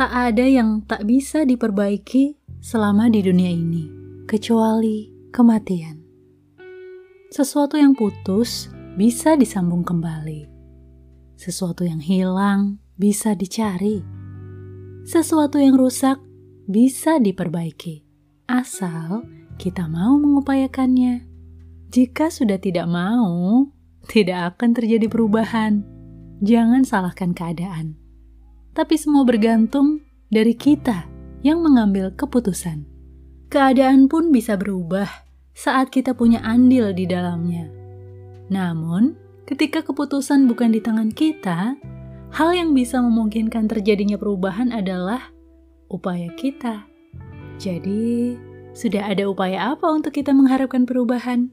tak ada yang tak bisa diperbaiki selama di dunia ini, kecuali kematian. Sesuatu yang putus bisa disambung kembali. Sesuatu yang hilang bisa dicari. Sesuatu yang rusak bisa diperbaiki, asal kita mau mengupayakannya. Jika sudah tidak mau, tidak akan terjadi perubahan. Jangan salahkan keadaan, tapi semua bergantung dari kita yang mengambil keputusan. Keadaan pun bisa berubah saat kita punya andil di dalamnya. Namun, ketika keputusan bukan di tangan kita, hal yang bisa memungkinkan terjadinya perubahan adalah upaya kita. Jadi, sudah ada upaya apa untuk kita mengharapkan perubahan?